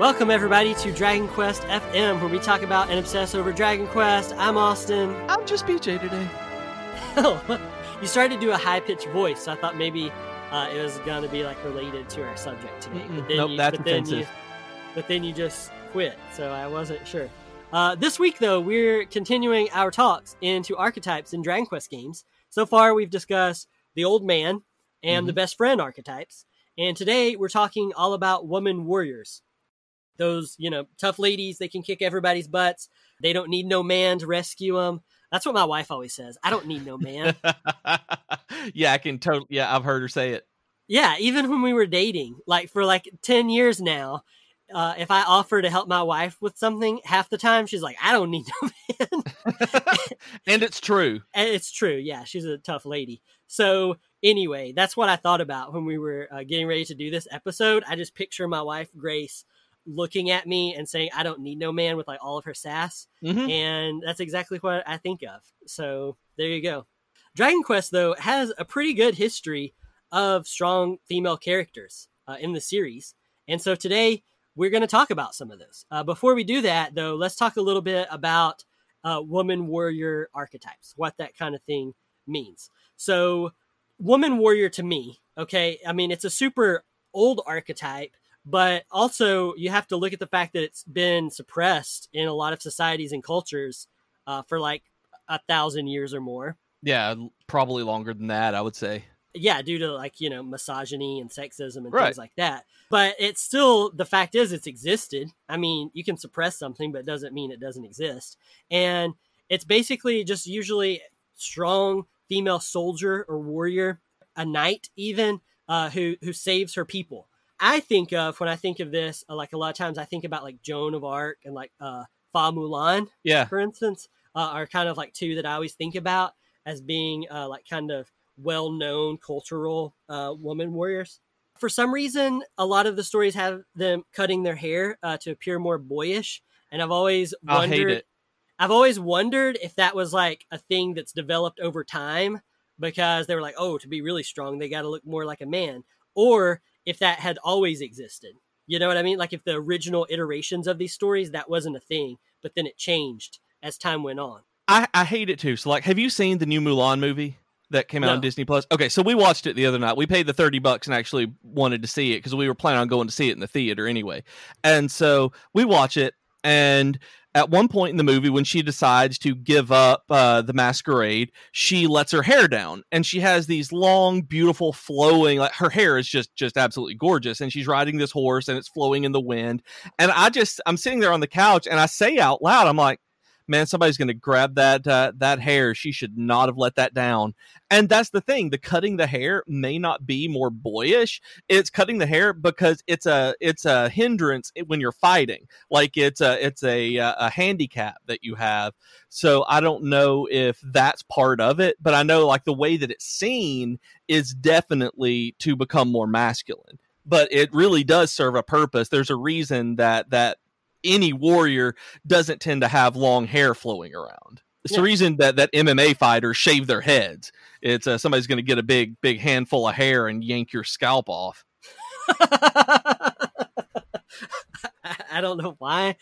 Welcome, everybody, to Dragon Quest FM, where we talk about and obsess over Dragon Quest. I'm Austin. I'm just BJ today. Oh, you started to do a high pitched voice, so I thought maybe uh, it was going to be like related to our subject today. But then Nope, you, that's but then you, offensive. but then you just quit, so I wasn't sure. Uh, this week, though, we're continuing our talks into archetypes in Dragon Quest games. So far, we've discussed the old man and the best friend archetypes, and today we're talking all about woman warriors. Those, you know, tough ladies, they can kick everybody's butts. They don't need no man to rescue them. That's what my wife always says. I don't need no man. yeah, I can totally. Yeah, I've heard her say it. Yeah, even when we were dating, like for like 10 years now, uh, if I offer to help my wife with something, half the time she's like, I don't need no man. and it's true. and it's true. Yeah, she's a tough lady. So, anyway, that's what I thought about when we were uh, getting ready to do this episode. I just picture my wife, Grace, looking at me and saying, I don't need no man with like all of her sass. Mhm. And that's exactly what I think of. So there you go. Dragon Quest, though, has a pretty good history of strong female characters uh, in the series. And so today we're going to talk about some of those. Uh, before we do that, though, let's talk a little bit about uh, woman warrior archetypes, what that kind of thing means. So, woman warrior to me, okay, I mean, it's a super old archetype, but also you have to look at the fact that it's been suppressed in a lot of societies and cultures uh, for like a thousand years or more. Yeah, probably longer than that. I would say. Yeah, due to like, you know, misogyny and sexism and Right. things like that. But it's still, the fact is, it's existed. I mean, you can suppress something, but it doesn't mean it doesn't exist. And it's basically just usually strong female soldier or warrior, a knight even, uh, who, who saves her people. I think of, when I think of this, uh, like a lot of times I think about like Joan of Arc and like uh, Fa Mulan Yeah, for instance, uh, are kind of like two that I always think about as being uh, like kind of well known cultural uh, woman warriors. For some reason, a lot of the stories have them cutting their hair uh, to appear more boyish, and I've always wondered. I've always wondered if that was like a thing that's developed over time because they were like, oh, to be really strong, they got to look more like a man, or if that had always existed. You know what I mean? Like if the original iterations of these stories that wasn't a thing, but then it changed as time went on. I, I hate it too. So, like, have you seen the new Mulan movie that came out on Disney Plus? Okay, so we watched it the other night. We paid the thirty bucks and actually wanted to see it because we were planning on going to see it in the theater anyway. And so we watch it, and at one point in the movie, when she decides to give up uh, the masquerade, she lets her hair down, and she has these long, beautiful, flowing. Like her hair is just just absolutely gorgeous, and she's riding this horse, and it's flowing in the wind. And I just I'm sitting there on the couch, and I say out loud, I'm like man, somebody's going to grab that uh, that hair. She should not have let that down. And that's the thing. The cutting the hair may not be more boyish. It's cutting the hair because it's a it's a hindrance when you're fighting. Like it's a it's a uh, a handicap that you have. So I don't know if that's part of it, but I know like the way that it's seen is definitely to become more masculine. But it really does serve a purpose. There's a reason that that any warrior doesn't tend to have long hair flowing around. It's the reason that that MMA fighters shave their heads. It's uh, somebody's going to get a big big handful of hair and yank your scalp off. I don't know why.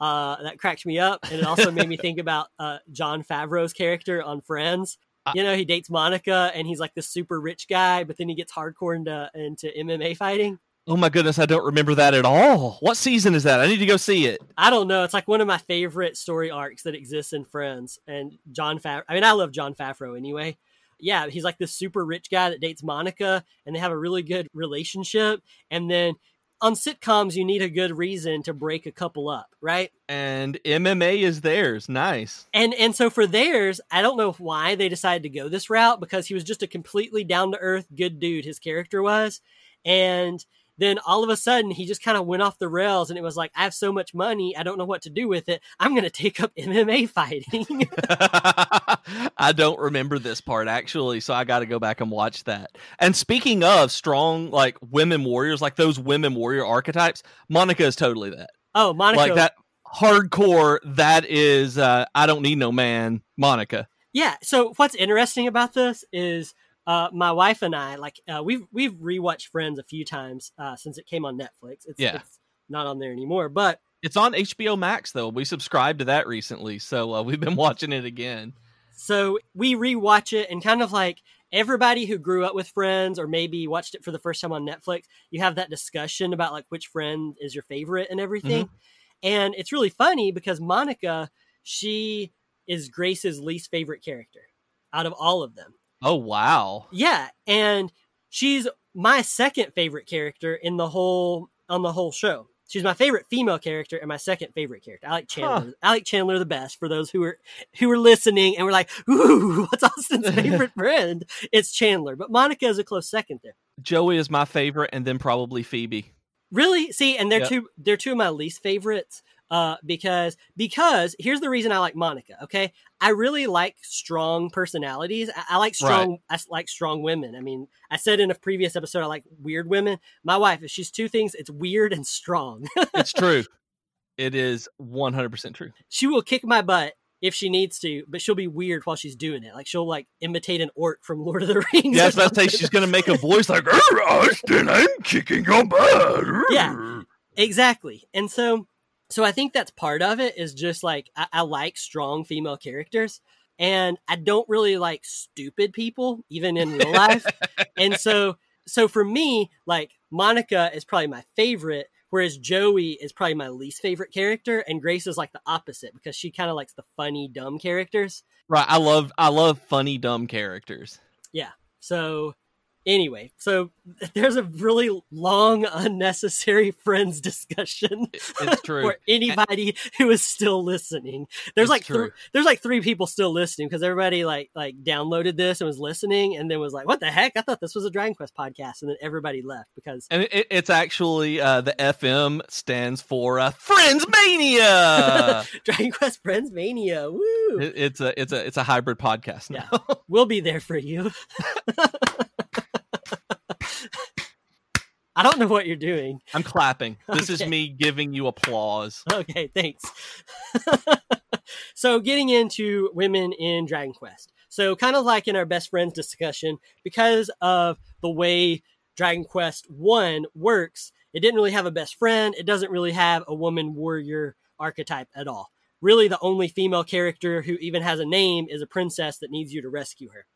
Uh, that cracked me up, and it also made me think about uh, Jon Favreau's character on Friends. Uh, You know, he dates Monica, and he's like this super rich guy, but then he gets hardcore into into MMA fighting. Oh my goodness, I don't remember that at all. What season is that? I need to go see it. I don't know. It's like one of my favorite story arcs that exists in Friends. And Jon Favreau. I mean, I love Jon Favreau anyway. Yeah, he's like this super rich guy that dates Monica, and they have a really good relationship. And then on sitcoms, you need a good reason to break a couple up, right? And MMA is theirs. Nice. And and so for theirs, I don't know why they decided to go this route because he was just a completely down to earth good dude. His character was, and then all of a sudden he just kind of went off the rails and it was like i have so much money i don't know what to do with it. I'm going to take up mma fighting. I don't remember this part actually so i got to go back and watch that. And speaking of strong like women warriors like those women warrior archetypes monica is totally that. Oh monica. Like that hardcore that is uh i don't need no man monica. Yeah so what's interesting about this is uh, my wife and I like uh, we've we've rewatched Friends a few times uh, since it came on Netflix. It's, yeah. it's not on there anymore, but it's on HBO Max though. We subscribed to that recently, so uh, we've been watching it again. So we rewatch it and kind of like everybody who grew up with Friends or maybe watched it for the first time on Netflix, you have that discussion about like which friend is your favorite and everything. Mm-hmm. And it's really funny because Monica, she is Grace's least favorite character out of all of them. Oh wow. Yeah, and she's my second favorite character in the whole on the whole show. She's my favorite female character and my second favorite character. I like Chandler. Huh. I like Chandler the best. For those who are who are listening and we're like, "Ooh, what's Austin's favorite friend?" It's Chandler, but Monica is a close second there. Joey is my favorite, and then probably Phoebe. Really? See, and they're yep. two. They're two of my least favorites uh, because because here's the reason I like Monica. Okay, I really like strong personalities. I, I like strong. Right. I like strong women. I mean, I said in a previous episode I like weird women. My wife, if she's two things, it's weird and strong. it's true. It is one hundred percent true. She will kick my butt if she needs to, but she'll be weird while she's doing it. Like she'll like imitate an orc from Lord of the Rings. Yeah, I was about to say she's gonna make a voice like Austin, I'm kicking your butt. Yeah, exactly. And so so I think that's part of it is just like I, I like strong female characters and I don't really like stupid people even in real life. and so so for me, like Monica is probably my favorite, whereas Joey is probably my least favorite character, and Grace is like the opposite because she kind of likes the funny, dumb characters. Right. I love I love funny, dumb characters. Yeah. So Anyway, so there's a really long, unnecessary friends discussion. It's true. for anybody who is still listening, there's it's like th- there's like three people still listening because everybody like like downloaded this and was listening, and then was like, "What the heck? I thought this was a Dragon Quest podcast," and then everybody left because and it, it's actually uh, the FM stands for uh, Friends Mania. Dragon Quest Friends Mania. Woo! It, it's a it's a it's a hybrid podcast. Now. Yeah, we'll be there for you. I don't know what you're doing. I'm clapping. This okay. is me giving you applause. Okay, thanks. so, getting into women in Dragon Quest. So, kind of like in our best friends discussion, because of the way Dragon Quest 1 works, it didn't really have a best friend. It doesn't really have a woman warrior archetype at all. Really, the only female character who even has a name is a princess that needs you to rescue her.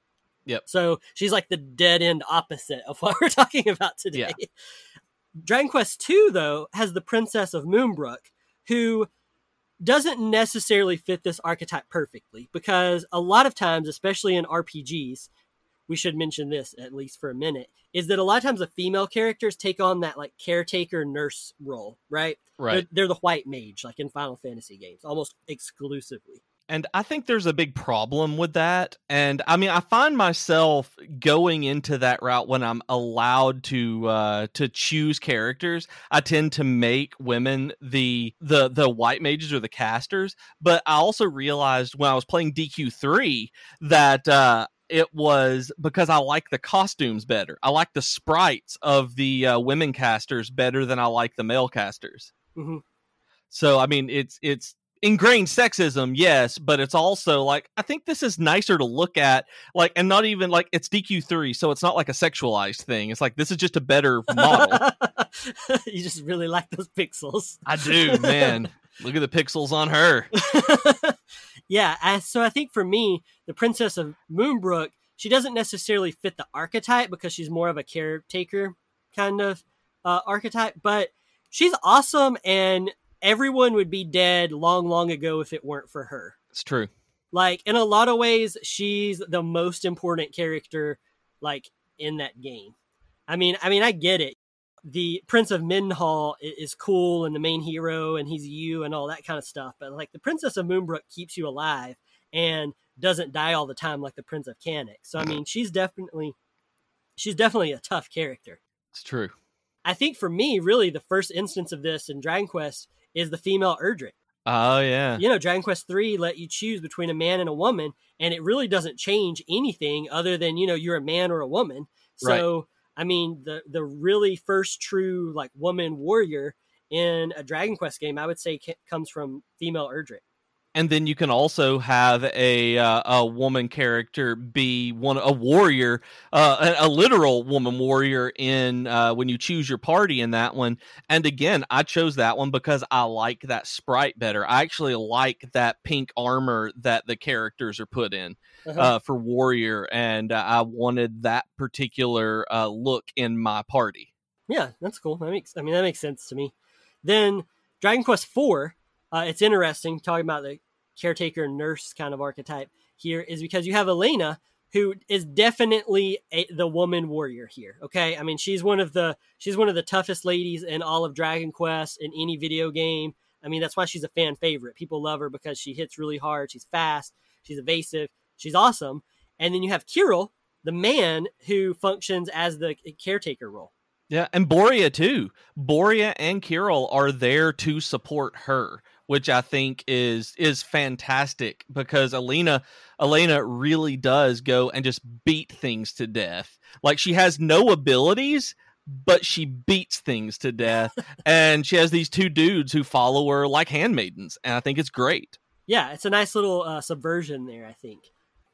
Yep. So she's like the dead end opposite of what we're talking about today. Yeah. Dragon Quest II, though, has the Princess of Moonbrook, who doesn't necessarily fit this archetype perfectly because a lot of times, especially in RPGs, we should mention this at least for a minute, is that a lot of times the female characters take on that like caretaker nurse role, right? Right. They're, they're the white mage, like in Final Fantasy games, almost exclusively. And I think there's a big problem with that. And I mean, I find myself going into that route when I'm allowed to uh, to choose characters. I tend to make women the the the white mages or the casters. But I also realized when I was playing DQ3 that uh, it was because I like the costumes better. I like the sprites of the uh, women casters better than I like the male casters. Mm-hmm. So I mean, it's it's ingrained sexism, yes, but it's also like I think this is nicer to look at, like, and not even like it's DQ three, so it's not like a sexualized thing. It's like this is just a better model. you just really like those pixels. I do, man. Look at the pixels on her. yeah, I, so I think for me, the Princess of Moonbrook, she doesn't necessarily fit the archetype because she's more of a caretaker kind of uh, archetype, but she's awesome and everyone would be dead long, long ago if it weren't for her. It's true. Like in a lot of ways, she's the most important character, like in that game. I mean, I mean, I get it. the Prince of Midenhall is cool and the main hero and he's you and all that kind of stuff. But like the Princess of Moonbrook keeps you alive and doesn't die all the time like the Prince of Cannock. So I mean, she's definitely she's definitely a tough character. It's true. I think for me, really, the first instance of this in Dragon Quest is the female Erdrick. Oh yeah. You know, Dragon Quest three let you choose between a man and a woman, and it really doesn't change anything other than you know you're a man or a woman. So right. I mean, the the really first true like woman warrior in a Dragon Quest game, I would say comes from female Erdrick and then you can also have a uh, a woman character be one a warrior, uh, a, a, literal woman warrior in uh, when you choose your party in that one. And again, I chose that one because I like that sprite better. I actually like that pink armor that the characters are put in uh-huh. Uh, for warrior, and uh, I wanted that particular uh, look in my party. Yeah, that's cool. That makes I mean that makes sense to me. Then Dragon Quest Four. Uh, it's interesting talking about the caretaker nurse kind of archetype here is because you have Elena who is definitely a, the woman warrior here. Okay, I mean she's one of the she's one of the toughest ladies in all of Dragon Quest in any video game. I mean that's why she's a fan favorite. People love her because she hits really hard. She's fast. She's evasive. She's awesome. And then you have Kiryl, the man who functions as the caretaker role. Yeah, and Borya too. Borya and Kiryl are there to support her which I think is is fantastic because Elena Elena really does go and just beat things to death. Like she has no abilities, but she beats things to death, and she has these two dudes who follow her like handmaidens, and I think it's great. Yeah, it's a nice little uh, subversion there. I think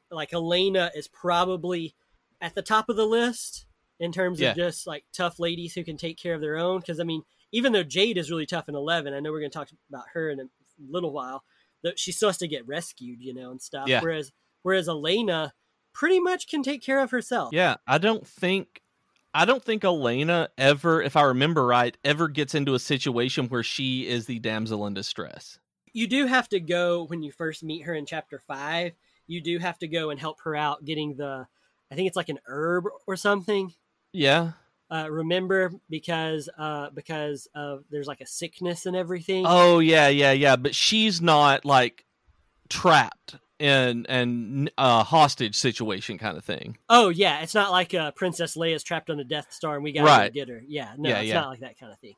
like Elena is probably at the top of the list in terms yeah. of just like tough ladies who can take care of their own. Because I mean, even though Jade is really tough in 11, I know we're going to talk about her in a little while, that she still has to get rescued, you know, and stuff. Yeah. Whereas, whereas Elena pretty much can take care of herself. Yeah. I don't think, I don't think Elena ever, if I remember right, ever gets into a situation where she is the damsel in distress. You do have to go when you first meet her in chapter five. You do have to go and help her out getting the, I think it's like an herb or something. Yeah uh, remember because uh, because of there's like a sickness and everything. Oh yeah, yeah, yeah. But she's not like trapped in and uh, hostage situation kind of thing. Oh yeah, it's not like uh, Princess Leia's trapped on the Death Star and we got right. to get her. Yeah, no, yeah, it's yeah. not like that kind of thing.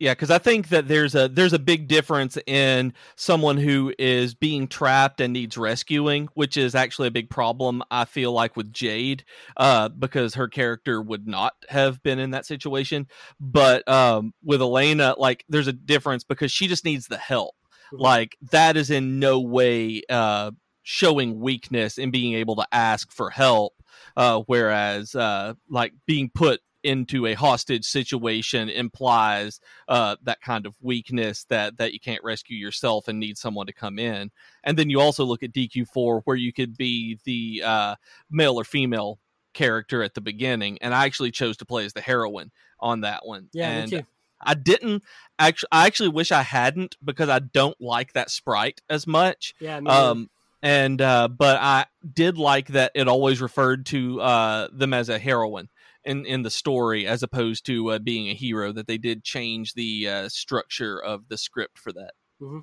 Yeah, because I think that there's a there's a big difference in someone who is being trapped and needs rescuing, which is actually a big problem. I feel like with Jade, uh, because her character would not have been in that situation. But um, with Elena, like there's a difference because she just needs the help. Mm-hmm. Like that is in no way uh, showing weakness in being able to ask for help. Uh, whereas uh, like being put into a hostage situation implies uh, that kind of weakness that that you can't rescue yourself and need someone to come in. And then you also look at DQ4 where you could be the uh, male or female character at the beginning, and I actually chose to play as the heroine on that one. Yeah, and me too. I didn't actually. I actually wish I hadn't because I don't like that sprite as much. Yeah. um. And uh, but I did like that it always referred to uh, them as a heroine in in the story as opposed to uh, being a hero that they did change the uh, structure of the script for that. Mm-hmm.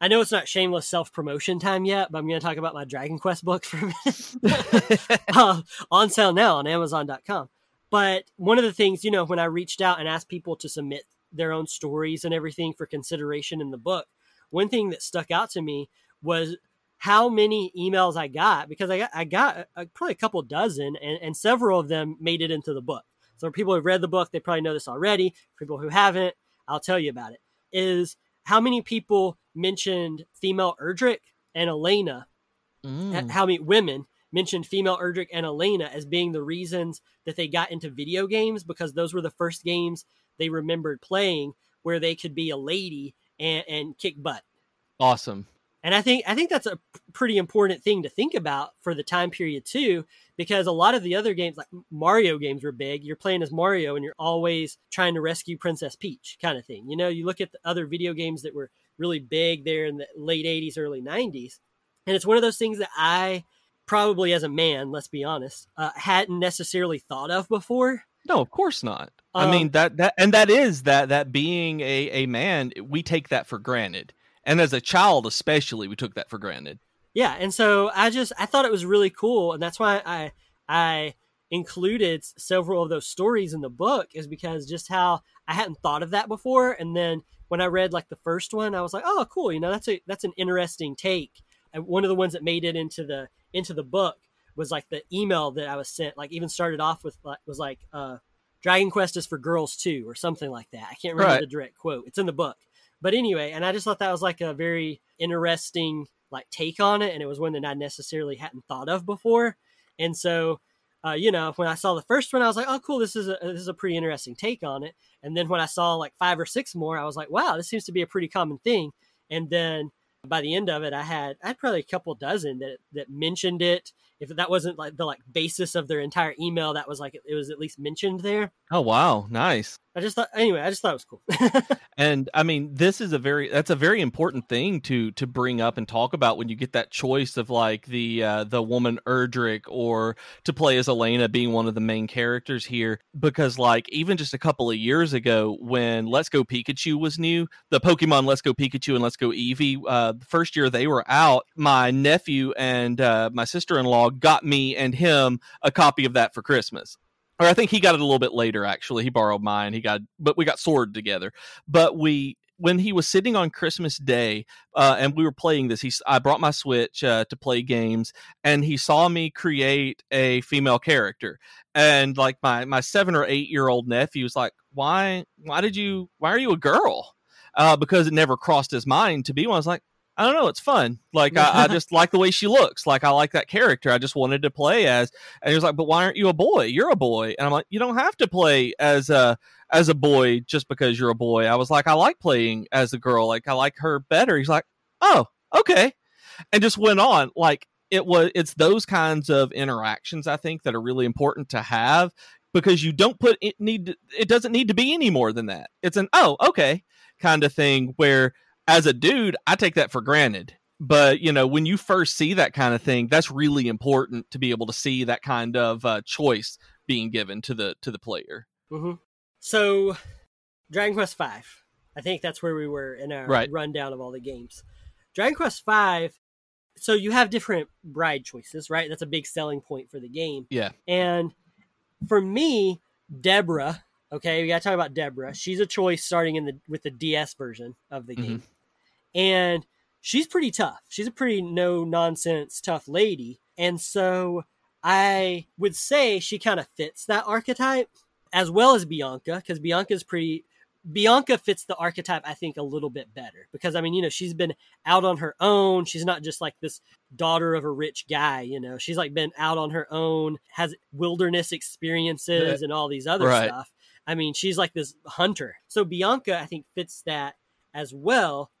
i know it's not shameless self-promotion time yet but i'm going to talk about my dragon quest book for a minute. Uh, on sale now on amazon.com but one of the things you know when i reached out and asked people to submit their own stories and everything for consideration in the book one thing that stuck out to me was how many emails I got because I got, I got a, probably a couple dozen and, and several of them made it into the book. So people who've read the book, they probably know this already. For people who haven't, I'll tell you about it. Is how many people mentioned female Erdrick and Elena? Mm. How many women mentioned female Erdrick and Elena as being the reasons that they got into video games because those were the first games they remembered playing where they could be a lady and, and kick butt. Awesome. And I think I think that's a pretty important thing to think about for the time period too, because a lot of the other games, like Mario games, were big. You're playing as Mario, and you're always trying to rescue Princess Peach, kind of thing. You know, you look at the other video games that were really big there in the late '80s, early '90s, and it's one of those things that I probably, as a man, let's be honest, uh, hadn't necessarily thought of before. No, of course not. I mean Um, that that and that is that that being a a man, we take that for granted. And as a child especially, we took that for granted. yeah and so i just i thought it was really cool and that's why i i included several of those stories in the book is because just how i hadn't thought of that before and then when i read like the first one i was like oh cool you know that's a that's an interesting take and one of the ones that made it into the into the book was like the email that i was sent like even started off with like was like uh dragon quest is for girls too or something like that i can't remember Right. the direct quote it's in the book but anyway and i just thought that was like a very interesting like take on it and it was one that i necessarily hadn't thought of before. And so uh, you know when i saw the first one i was like oh cool this is a this is a pretty interesting take on it. And then when i saw like five or six more i was like wow this seems to be a pretty common thing. And then by the end of it i had i had probably a couple dozen that that mentioned it. If that wasn't like the like basis of their entire email that was like it was at least mentioned there. Oh wow, nice. I just thought anyway i just thought it was cool And I mean, this is a very that's a very important thing to to bring up and talk about when you get that choice of like the uh, the woman Erdrick or to play as Elena being one of the main characters here because like even just a couple of years ago when Let's Go Pikachu was new, the Pokemon Let's Go Pikachu and Let's Go Eevee, uh, the first year they were out, my nephew and uh, my sister in law got me and him a copy of that for Christmas. Or I think he got it a little bit later. Actually, he borrowed mine. He got, but we got Sword together but we when he was sitting on Christmas Day uh, and we were playing this, he I brought my Switch uh, to play games, and he saw me create a female character, and like my my seven or eight year old nephew was like, "Why why did you why are you a girl?" Uh, because it never crossed his mind to be one. I was like. I don't know. It's fun. Like I, I just like the way she looks. Like I like that character. I just wanted to play as. And he was like, "But why aren't you a boy? You're a boy." And I'm like, "You don't have to play as a as a boy just because you're a boy. I was like, I like playing as a girl. Like I like her better. He's like, oh, okay, and just went on. Like it was. It's those kinds of interactions I think that are really important to have because you don't put it need. It doesn't need to be any more than that. It's an oh, okay kind of thing where as a dude I take that for granted. But you know, when you first see that kind of thing, that's really important to be able to see that kind of uh, choice being given to the to the player. hmm So, Dragon Quest Five. I think that's where we were in our Right. rundown of all the games. Dragon Quest Five. So you have different bride choices, right? That's a big selling point for the game. Yeah. And for me, Debora. Okay, we got to talk about Debora. She's a choice starting in the with the DS version of the game, and she's pretty tough. She's a pretty no nonsense tough lady, and so I would say she kind of fits that archetype as well as Bianca because Bianca's pretty. Bianca fits the archetype, I think, a little bit better because I mean, you know, she's been out on her own. She's not just like this daughter of a rich guy, you know. She's like been out on her own, has wilderness experiences and all these other Right. stuff. I mean, she's like this hunter. So Bianca, I think, fits that as well.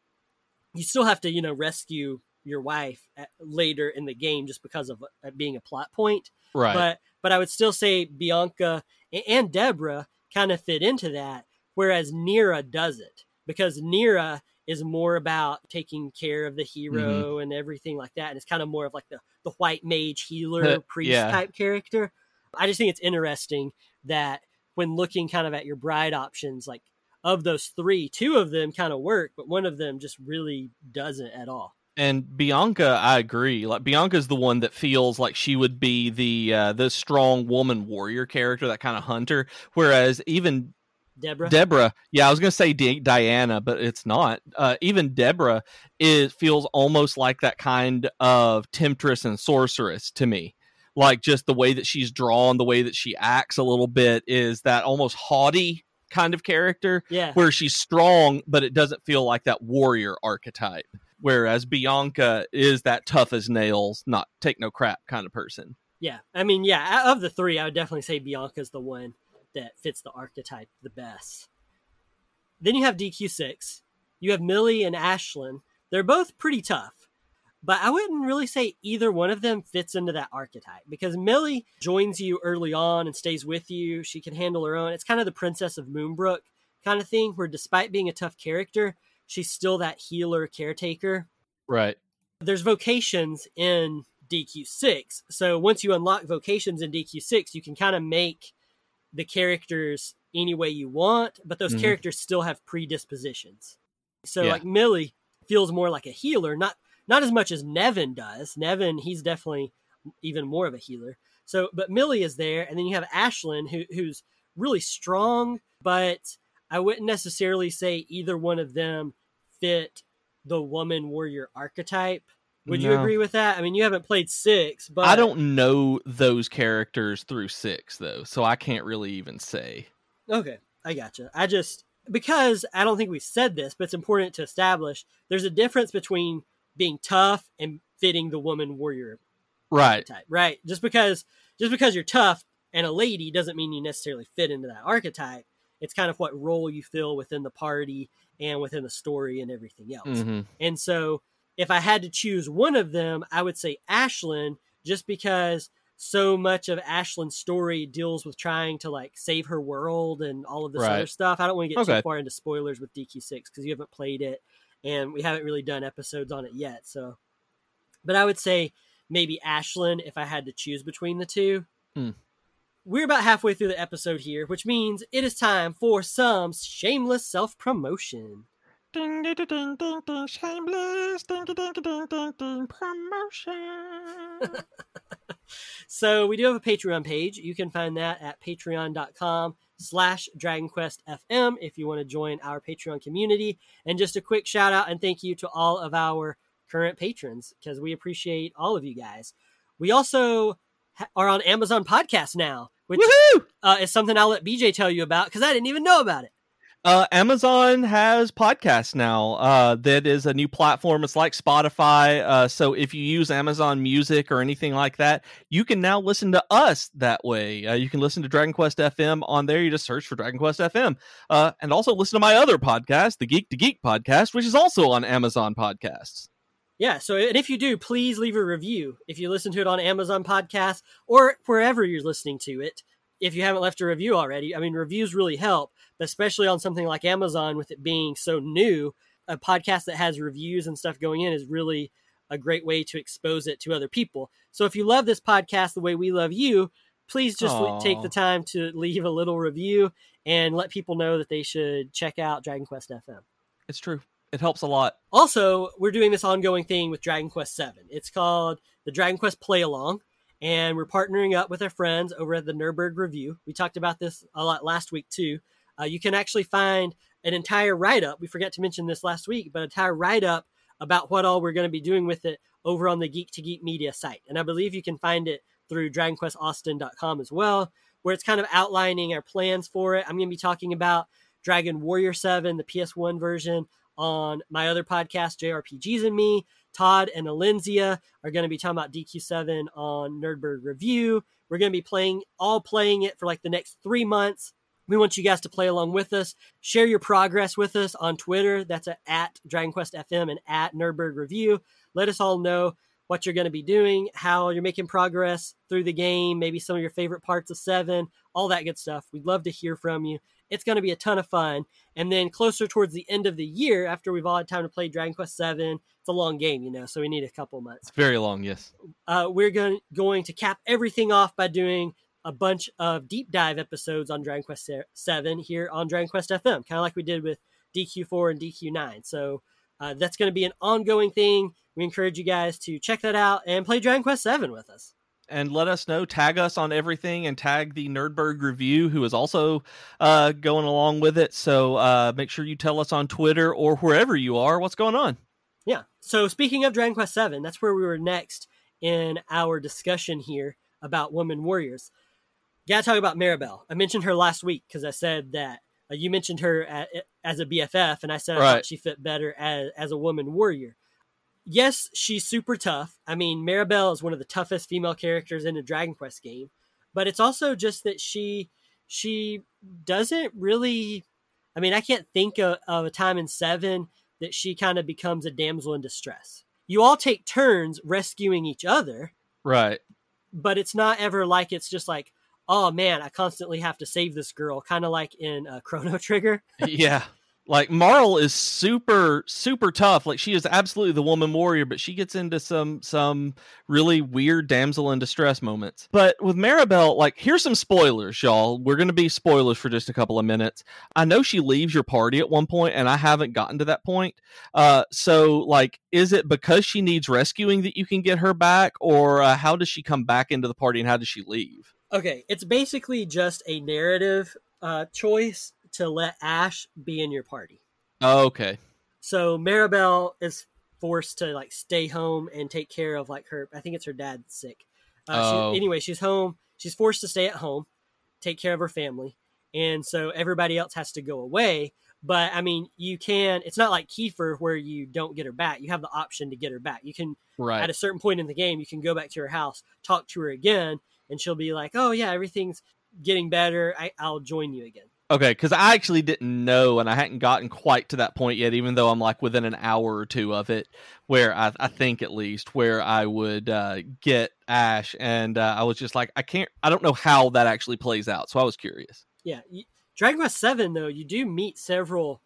You still have to, you know, rescue your wife at, later in the game just because of uh, being a plot point Right. but but I would still say Bianca a- and Debora kind of fit into that, whereas Nera doesn't because Nera is more about taking care of the hero and everything like that, and it's kind of more of like the the white mage healer priest Yeah. type character. I just think it's interesting that when looking kind of at your bride options, like of those three, two of them kind of work, but one of them just really doesn't at all. and Bianca, I agree. Like Bianca's the one that feels like she would be the uh, the strong woman warrior character, that kind of hunter. Whereas even Debora, Debora, yeah, I was gonna say Di- Diana, but it's not. Uh, even Debora is feels almost like that kind of temptress and sorceress to me. Like just the way that she's drawn, the way that she acts a little bit is that almost haughty kind of character yeah, where she's strong, but it doesn't feel like that warrior archetype. Whereas Bianca is that tough as nails, not take no crap kind of person. Yeah, I mean, yeah, of the three, I would definitely say Bianca's the one that fits the archetype the best. Then you have DQ6. You have Millie and Ashlynn. They're both pretty tough, but I wouldn't really say either one of them fits into that archetype because Millie joins you early on and stays with you. She can handle her own. It's kind of the Princess of Moonbrook kind of thing, where despite being a tough character, she's still that healer caretaker Right. there's vocations in DQ6. So once you unlock vocations in DQ6, you can kind of make the characters any way you want, but those Mhm. characters still have predispositions. So Yeah. like Millie feels more like a healer, not not as much as Nevan does. Nevan, he's definitely even more of a healer. So, but Millie is there, and then you have Ashlynn, who who's really strong, but I wouldn't necessarily say either one of them fit the woman warrior archetype. Would you agree with that? I mean, you haven't played six, but I don't know those characters through six though, so I can't really even say. Okay, I gotcha. I just because I don't think we said this, but it's important to establish there's a difference between being tough and fitting the woman warrior Right. archetype, right? Just because just because you're tough and a lady doesn't mean you necessarily fit into that archetype. It's kind of what role you fill within the party and within the story and everything else. hmm And so if I had to choose one of them, I would say Ashlynn, just because so much of Ashlynn's story deals with trying to like save her world and all of this other stuff. I don't want to get Okay. too far into spoilers with DQ6 because you haven't played it and we haven't really done episodes on it yet. So, but I would say maybe Ashlynn if I had to choose between the two. Hmm. We're about halfway through the episode here, which means it is time for some shameless self promotion. Ding, ding, ding, ding, ding, ding, shameless. Ding, ding, ding, ding, ding, ding, promotion. So we do have a Patreon page. You can find that at patreon.com slash dragonquestfm if you want to join our Patreon community. And just a quick shout out and thank you to all of our current patrons because we appreciate all of you guys. We also ha- are on Amazon Podcast now, which uh, is something I'll let BJ tell you about because I didn't even know about it. Uh, Amazon has podcasts now. Uh, that is a new platform. It's like Spotify. Uh, so if you use Amazon Music or anything like that, you can now listen to us that way. Uh, you can listen to Dragon Quest FM on there. You just search for Dragon Quest FM, uh, and also listen to my other podcast, the Geek to Geek podcast, which is also on Amazon Podcasts. Yeah. So, and if you do, please leave a review. If you listen to it on Amazon Podcasts or wherever you're listening to it, if you haven't left a review already, I mean, reviews really help, especially on something like Amazon with it being so new. A podcast that has reviews and stuff going in is really a great way to expose it to other people. So, if you love this podcast the way we love you, please just Aw. take the time to leave a little review and let people know that they should check out Dragon Quest FM. It's true. It helps a lot. Also, we're doing this ongoing thing with Dragon Quest VII. It's called the Dragon Quest Play Along, and we're partnering up with our friends over at the Nerdberg Review. We talked about this a lot last week too. Uh, you can actually find an entire write up. We forgot to mention this last week, but an entire write up about what all we're going to be doing with it over on the Geek to Geek Media site. And I believe you can find it through DragonQuestAustin.com as well, where it's kind of outlining our plans for it. I'm going to be talking about Dragon Warrior 7, the PS1 version, on my other podcast, JRPGs and Me. Todd and Alenzia are going to be talking about DQ7 on Nerdberg Review. We're going to be playing, all playing it for like the next three months. We want you guys to play along with us. Share your progress with us on Twitter. That's a, at Dragon Quest FM and at Nerdberg Review. Let us all know what you're going to be doing, how you're making progress through the game, maybe some of your favorite parts of Seven, all that good stuff. We'd love to hear from you. It's going to be a ton of fun. And then closer towards the end of the year, after we've all had time to play Dragon Quest Seven, it's a long game, you know, so we need a couple months. It's very long. Yes. Uh, we're going going to cap everything off by doing a bunch of deep dive episodes on Dragon Quest Seven here on Dragon Quest FM, kind of like we did with DQ4 and DQ9. So uh, that's going to be an ongoing thing. We encourage you guys to check that out and play Dragon Quest Seven with us. and let us know. Tag us on everything and tag the Nerdberg Review, who is also uh, going along with it. So uh, make sure you tell us on Twitter or wherever you are what's going on. Yeah. So speaking of Dragon Quest Seven, that's where we were next in our discussion here about women warriors. Got to talk about Maribel. I mentioned her last week because I said that uh, you mentioned her at, as a BFF, and I said I Right. thought she fit better as as a woman warrior. Yes, she's super tough. I mean, Maribel is one of the toughest female characters in a Dragon Quest game, but it's also just that she she doesn't really. I mean, I can't think of, of a time in Seven that she kind of becomes a damsel in distress. You all take turns rescuing each other, Right. but it's not ever like it's just like, oh man, I constantly have to save this girl, kind of like in uh, Chrono Trigger. yeah. Like Marle is super super tough. Like she is absolutely the woman warrior, but she gets into some some really weird damsel in distress moments. But with Maribel, like here's some spoilers, y'all. We're going to be spoilers for just a couple of minutes. I know she leaves your party at one point and I haven't gotten to that point. Uh so like is it because she needs rescuing that you can get her back or uh, how does she come back into the party and how does she leave? Okay, it's basically just a narrative uh, choice to let Ash be in your party. Oh, okay. So Maribel is forced to like stay home and take care of like her. I think it's her dad sick. Uh, Oh. she, anyway, she's home. She's forced to stay at home, take care of her family, and so everybody else has to go away. But I mean, you can. It's not like Kiefer where you don't get her back. You have the option to get her back. You can Right. at a certain point in the game, you can go back to her house, talk to her again, and she'll be like, "Oh yeah, everything's getting better. I, I'll join you again." Okay, because I actually didn't know, and I hadn't gotten quite to that point yet. Even though I'm like within an hour or two of it, where I, I think at least where I would uh, get Ash, and uh, I was just like, I can't, I don't know how that actually plays out. So I was curious. Yeah, Dragon Quest Seven though, you do meet several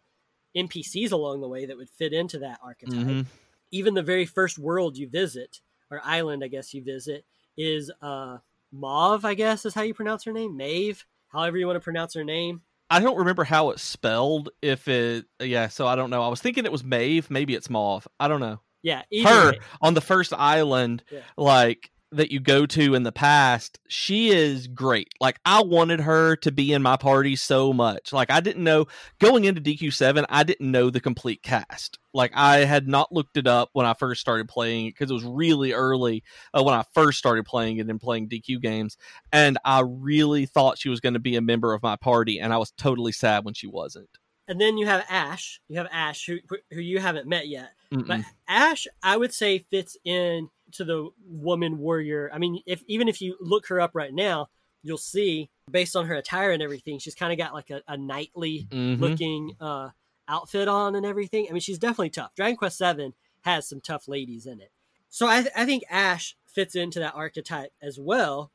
NPCs along the way that would fit into that archetype. Mhm. Even the very first world you visit, or island, I guess you visit, is uh Mauve. I guess is how you pronounce her name, Maeve. However you want to pronounce her name. I don't remember how it's spelled. If it, yeah, so I don't know. I was thinking it was Maeve. Maybe it's Mauve. I don't know. Yeah, her way. on the first island Yeah. like that you go to in the past she is great like i wanted her to be in my party so much like i didn't know going into dq7 i didn't know the complete cast like i had not looked it up when i first started playing it because it was really early uh, when i first started playing it and playing dq games and i really thought she was going to be a member of my party and i was totally sad when she wasn't And then you have Ash. You have Ash, who who you haven't met yet. Mm-mm. But Ash, I would say, fits in to the woman warrior. I mean, if even if you look her up right now, you'll see based on her attire and everything, she's kind of got like a, a knightly Mhm. looking uh, outfit on and everything. I mean, she's definitely tough. Dragon Quest Seven has some tough ladies in it, so I, I think Ash fits into that archetype as well.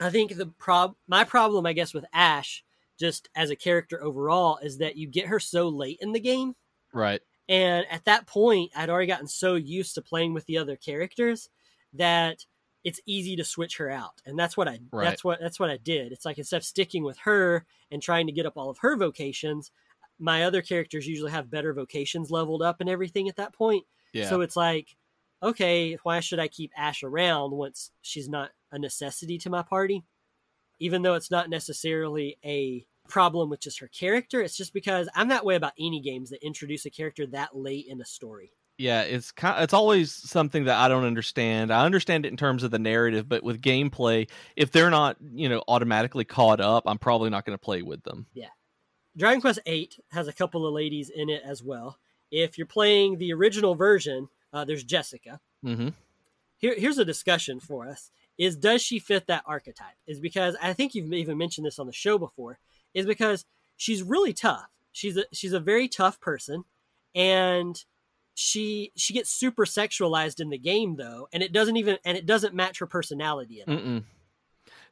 I think the prob my problem, I guess, with Ash, just as a character overall, is that you get her so late in the game. right And at that point, I'd already gotten so used to playing with the other characters that it's easy to switch her out. And that's what I Right. that's what that's what I did. It's like instead of sticking with her and trying to get up all of her vocations, my other characters usually have better vocations leveled up and everything at that point. yeah So it's like, okay, why should I keep Ash around once she's not a necessity to my party? Even though it's not necessarily a problem with just her character, it's just because I'm that way about any games that introduce a character that late in a story. yeah it's kind it's always something that i don't understand i understand it in terms of the narrative but with gameplay if they're not you know automatically caught up i'm probably not going to play with them Yeah, Dragon Quest VIII has a couple of ladies in it as well. If you're playing the original version, uh, there's Jessica. mm-hmm. Here, here's a discussion for us: is does she fit that archetype? Is because I think you've even mentioned this on the show before. Is because she's really tough. She's a she's a very tough person, and she she gets super sexualized in the game though, and it doesn't even and it doesn't match her personality at all.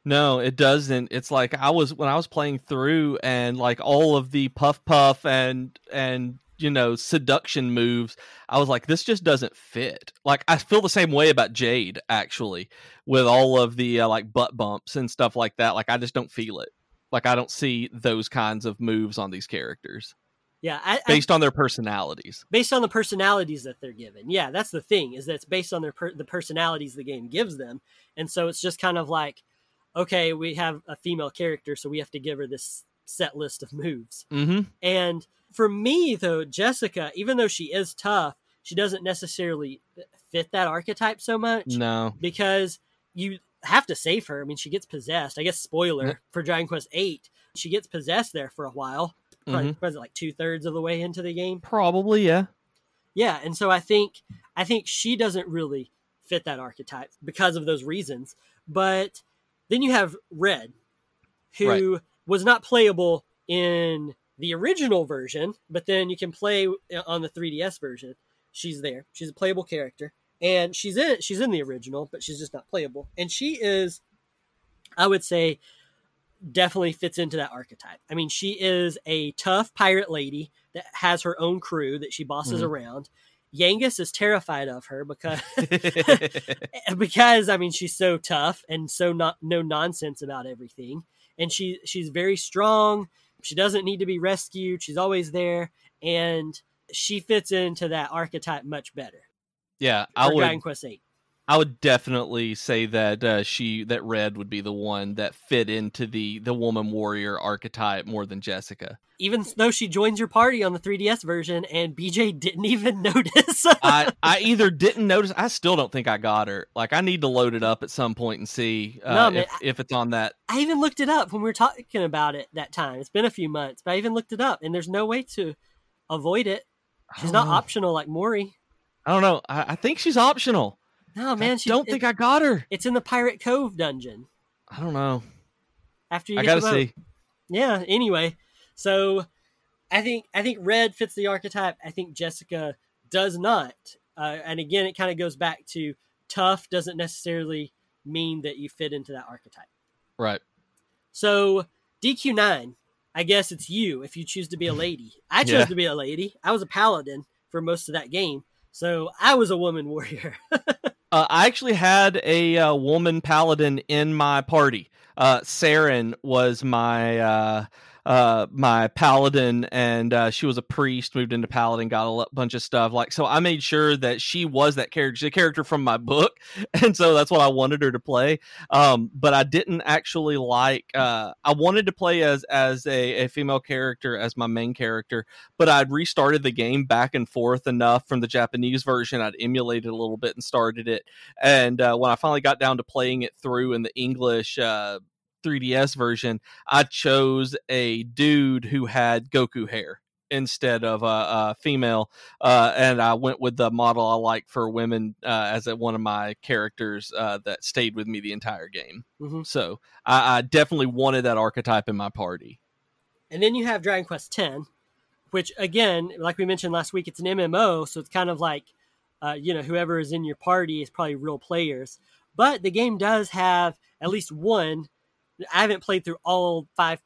No it doesn't. It's like i was when i was playing through and like all of the puff puff and and you know seduction moves i was like this just doesn't fit. Like i feel the same way about jade actually with all of the uh, like butt bumps and stuff like that. Like i just don't feel it like i don't see those kinds of moves on these characters. Yeah, I, I, based on their personalities. Based on the personalities that they're given. Yeah, that's the thing is that it's based on their per- the personalities the game gives them, and so it's just kind of like, okay, we have a female character, so we have to give her this set list of moves. mm-hmm. And for me, though, Jessica, even though she is tough, she doesn't necessarily fit that archetype so much no. because you have to save her. I mean, she gets possessed. I guess spoiler for Dragon Quest VIII, she gets possessed there for a while. Probably, Mhm. was it like two thirds of the way into the game? probably yeah Yeah, and so I think I think she doesn't really fit that archetype because of those reasons. But then you have Red, who was not playable in the original version, but then you can play on the 3DS version. She's there. She's a playable character, and she's in she's in the original, but she's just not playable. And she is, I would say, definitely fits into that archetype. I mean, she is a tough pirate lady that has her own crew that she bosses Mhm. around. Yangus is terrified of her because because I mean she's so tough and so not no nonsense about everything, and she she's very strong. She doesn't need to be rescued. She's always there, and she fits into that archetype much better. Yeah, I would Dragon Quest Eight. I would definitely say that uh, she that Red would be the one that fit into the the woman warrior archetype more than Jessica. Even though she joins your party on the 3DS version, and BJ didn't even notice. I I either didn't notice. I still don't think I got her. Like I need to load it up at some point and see uh, No, man, if, if it's on that. I even looked it up when we were talking about it that time. It's been a few months, but I even looked it up, and there's no way to avoid it. She's not know. optional like Morrie. I don't know. I, I think she's optional. No, man, I she don't think I got her. It's in the Pirate Cove dungeon I don't know. after you I get gotta see. Yeah. Anyway, so I think I think Red fits the archetype. I think Jessica does not. Uh, and again, it kind of goes back to tough doesn't necessarily mean that you fit into that archetype. Right. So DQ9, I guess it's you if you choose to be a lady. I chose Yeah. to be a lady. I was a paladin for most of that game, so I was a woman warrior. Uh, I actually had a uh, woman paladin in my party. Uh, Saren was my uh, my paladin, and uh, she was a priest. Moved into paladin, got a bunch of stuff. Like so, I made sure that she was that character, a character from my book, and so that's what I wanted her to play. Um, but I didn't actually like. Uh, I wanted to play as as a, a female character as my main character, but I'd restarted the game back and forth enough from the Japanese version. I'd emulated a little bit and started it. And uh, when I finally got down to playing it through in the English uh, 3DS version, I chose a dude who had Goku hair instead of a, a female, uh, and I went with the model I like for women uh, as a, one of my characters uh, that stayed with me the entire game. Mhm. So I, I definitely wanted that archetype in my party. And then you have Dragon Quest X, which again, like we mentioned last week, it's an MMO, so it's kind of like, uh, you know, whoever is in your party is probably real players. But the game does have at least one. I haven't played through all five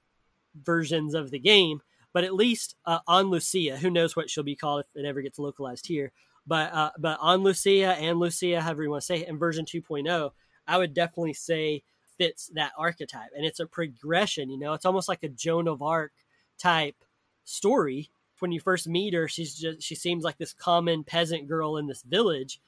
versions of the game, but at least uh, Anlucia, who knows what she'll be called if it ever gets localized here. But uh, but Anlucia and Lucia, however you want to say it, in version 2.0, I would definitely say fits that archetype, and it's a progression. You know, it's almost like a Joan of Arc type story. When you first meet her, she's just she seems like this common peasant girl in this village.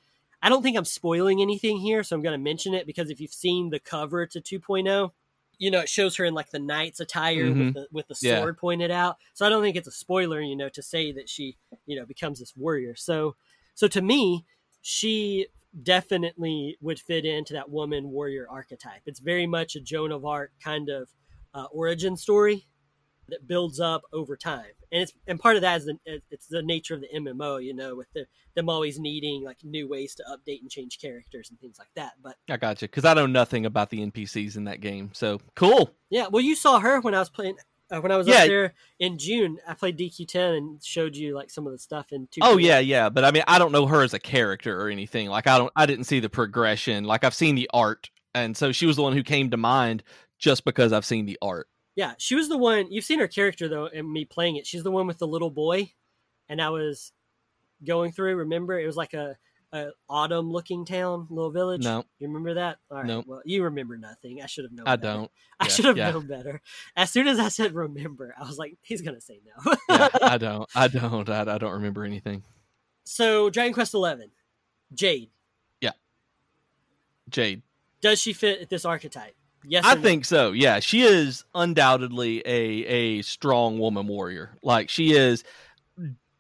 I don't think I'm spoiling anything here, so I'm going to mention it because if you've seen the cover to 2.0, you know it shows her in like the knight's attire with Mhm. the with the Yeah. sword pointed out. So I don't think it's a spoiler, you know, to say that she you know becomes this warrior. So so to me, she definitely would fit into that woman warrior archetype. It's very much a Joan of Arc kind of uh, origin story that builds up over time, and it's and part of that is the it's the nature of the MMO, you know, with the, them always needing like new ways to update and change characters and things like that. But I got you because I know nothing about the NPCs in that game. So cool. yeah, well, you saw her when I was playing. Uh, when I was Yeah. up there in June, I played DQ10 and showed you like some of the stuff in two. Oh yeah, yeah, but I mean, I don't know her as a character or anything. Like, I don't, I didn't see the progression. Like, I've seen the art, and so she was the one who came to mind just because I've seen the art. Yeah, she was the one. You've seen her character though, and me playing it. She's the one with the little boy, and I was going through. Remember, it was like a, a autumn looking town, little village. No, you remember that? All right. Nope. Well, you remember nothing. I should have known. I better. don't. I Yeah, should have yeah. known better. As soon as I said remember, I was like, he's gonna say no. Yeah, I don't. I don't. I, I don't remember anything. so, Dragon Quest Eleven, Jade. Yeah. Jade. Does she fit this archetype? Yes, I no? think so. Yeah, she is undoubtedly a a strong woman warrior. Like she is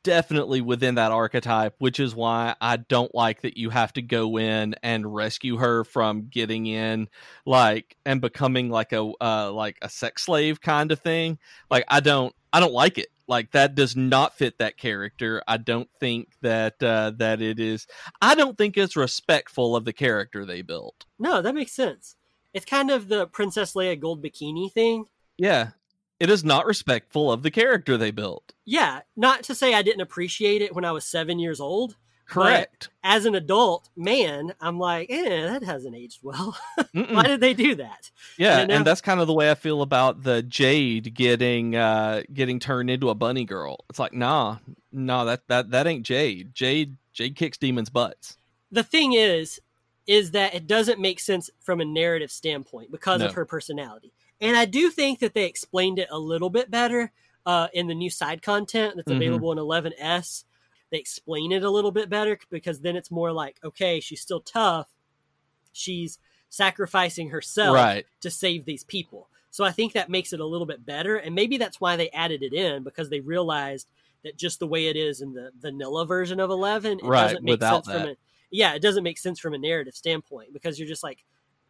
definitely within that archetype, which is why I don't like that you have to go in and rescue her from getting in like and becoming like a uh like a sex slave kind of thing. Like I don't I don't like it. Like that does not fit that character. I don't think that uh that it is I don't think it's respectful of the character they built. No, that makes sense. It's kind of the Princess Leia gold bikini thing. Yeah. It is not respectful of the character they built. Yeah, not to say I didn't appreciate it when I was seven years old, Correct. As an adult man, I'm like, eh, that hasn't aged well. Why did they do that? Yeah, And now- and that's kind of the way I feel about the Jade getting uh getting turned into a bunny girl. It's like, nah, nah, that that that ain't Jade. Jade Jade kicks demons' butts. The thing is, is that it doesn't make sense from a narrative standpoint because No. of her personality. And I do think that they explained it a little bit better uh, in the new side content that's Mhm. available in 11S. They explain it a little bit better because then it's more like, okay, she's still tough. She's sacrificing herself Right. to save these people. So I think that makes it a little bit better. And maybe that's why they added it in because they realized that just the way it is in the vanilla version of 11, it Right, doesn't make without sense from that. Yeah, it doesn't make sense from a narrative standpoint because you're just like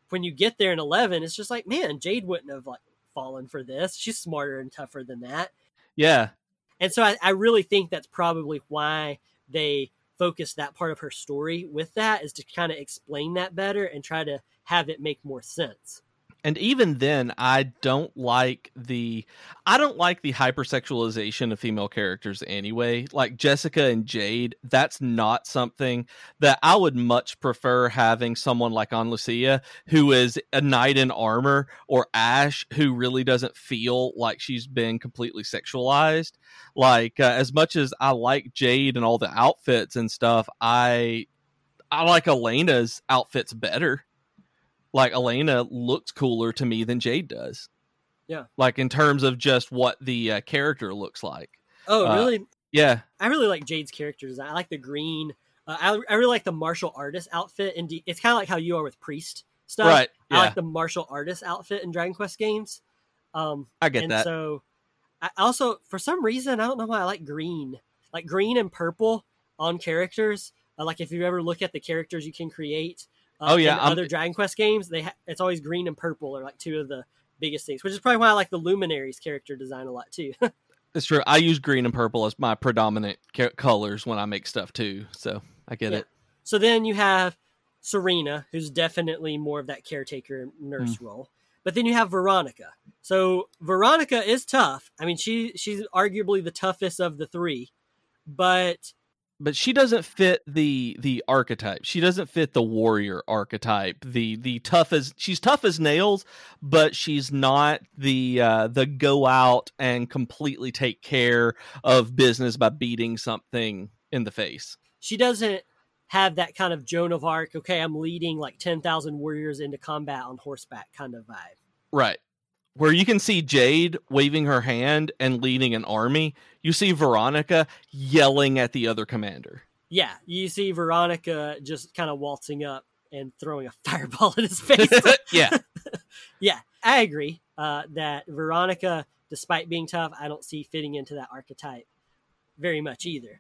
when you get there in 11, it's just like, man, Jade wouldn't have like fallen for this. She's smarter and tougher than that. Yeah. And so I, I really think that's probably why they focus that part of her story with that is to kind of explain that better and try to have it make more sense. And even then, I don't like the I don't like the hypersexualization of female characters anyway. Like Jessica and Jade, that's not something that I would much prefer having someone like Anlucia who is a knight in armor or Ash who really doesn't feel like she's been completely sexualized. Like uh, as much as I like Jade and all the outfits and stuff, I I like Elena's outfits better like Elena looks cooler to me than Jade does. Yeah. Like in terms of just what the uh, character looks like. Oh, Uh, really? Yeah. I really like Jade's character design. I like the green. Uh, I, I really like the martial artist outfit. And it's kind of like how you are with Priest stuff. Right. I like the martial artist outfit in Dragon Quest games. Um, I get and that. so I also, for some reason, I don't know why I like green. Like green and purple on characters. Uh, like if you ever look at the characters you can create. Uh, Oh, yeah, other Dragon Quest games, they ha- it's always green and purple are like two of the biggest things, which is probably why I like the Luminaries character design a lot too. it's true. I use green and purple as my predominant ca- colors when I make stuff too. So I get Yeah. it. So then you have Serena, who's definitely more of that caretaker nurse Mm. role. But then you have Veronica. So Veronica is tough. I mean, she she's arguably the toughest of the three, but But she doesn't fit the the archetype. She doesn't fit the warrior archetype. The the tough as she's tough as nails, but she's not the uh the go out and completely take care of business by beating something in the face. she doesn't have that kind of Joan of Arc. Okay, I'm leading like ten thousand warriors into combat on horseback kind of vibe. Right. Where you can see Jade waving her hand and leading an army, you see Veronica yelling at the other commander. Yeah, you see Veronica just kind of waltzing up and throwing a fireball in his face. yeah. yeah, I agree uh, that Veronica, despite being tough, I don't see fitting into that archetype very much either.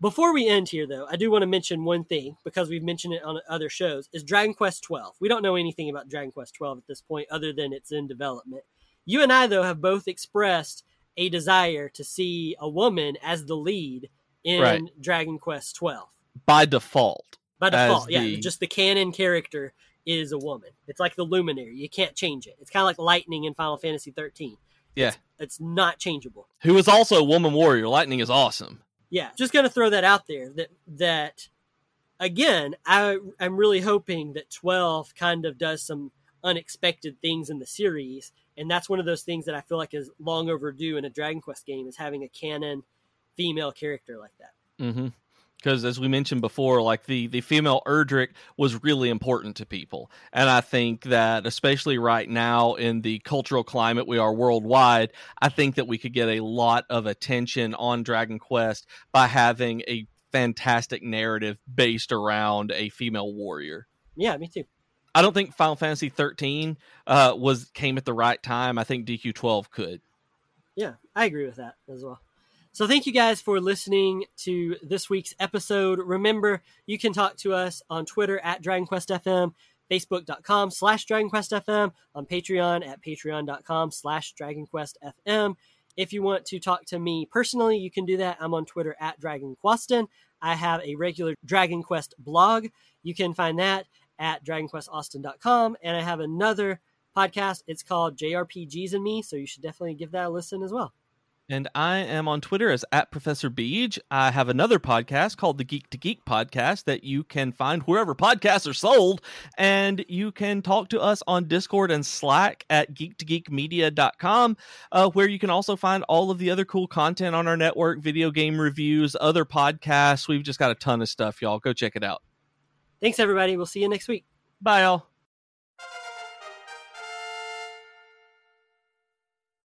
Before we end here, though, I do want to mention one thing because we've mentioned it on other shows: is Dragon Quest twelve. We don't know anything about Dragon Quest twelve at this point, other than it's in development. You and I, though, have both expressed a desire to see a woman as the lead in Right. Dragon Quest twelve By default. by default. Yeah, the- just the canon character is a woman. It's like the Luminary. You can't change it. It's kind of like Lightning in Final Fantasy 13. Yeah. It's not changeable. Who is also a woman warrior. Lightning is awesome. Yeah, just gonna throw that out there. That that again, I I'm really hoping that 12 kind of does some unexpected things in the series, and that's one of those things that I feel like is long overdue in a Dragon Quest game is having a canon female character like that. Mm-hmm. Because as we mentioned before, like the the female Erdrick was really important to people, and I think that especially right now in the cultural climate we are worldwide, I think that we could get a lot of attention on Dragon Quest by having a fantastic narrative based around a female warrior. Yeah, me too. I don't think Final Fantasy 13 uh, was came at the right time. I think DQ 12 could. Yeah, I agree with that as well. So thank you guys for listening to this week's episode. Remember, you can talk to us on Twitter at DragonQuestFM, Facebook.com slash DragonQuestFM, on Patreon at Patreon.com slash DragonQuestFM. If you want to talk to me personally, you can do that. I'm on Twitter at DragonQueston. I have a regular Dragon Quest blog. You can find that at DragonQuestAustin.com. And I have another podcast. It's called JRPGs and Me, so you should definitely give that a listen as well. And I am on Twitter as at Professor Beej. I have another podcast called the Geek to Geek podcast that you can find wherever podcasts are sold. And you can talk to us on Discord and Slack at geek2geekmedia.com, uh, where you can also find all of the other cool content on our network, video game reviews, other podcasts. We've just got a ton of stuff, y'all. Go check it out. Thanks, everybody. We'll see you next week. Bye, y'all.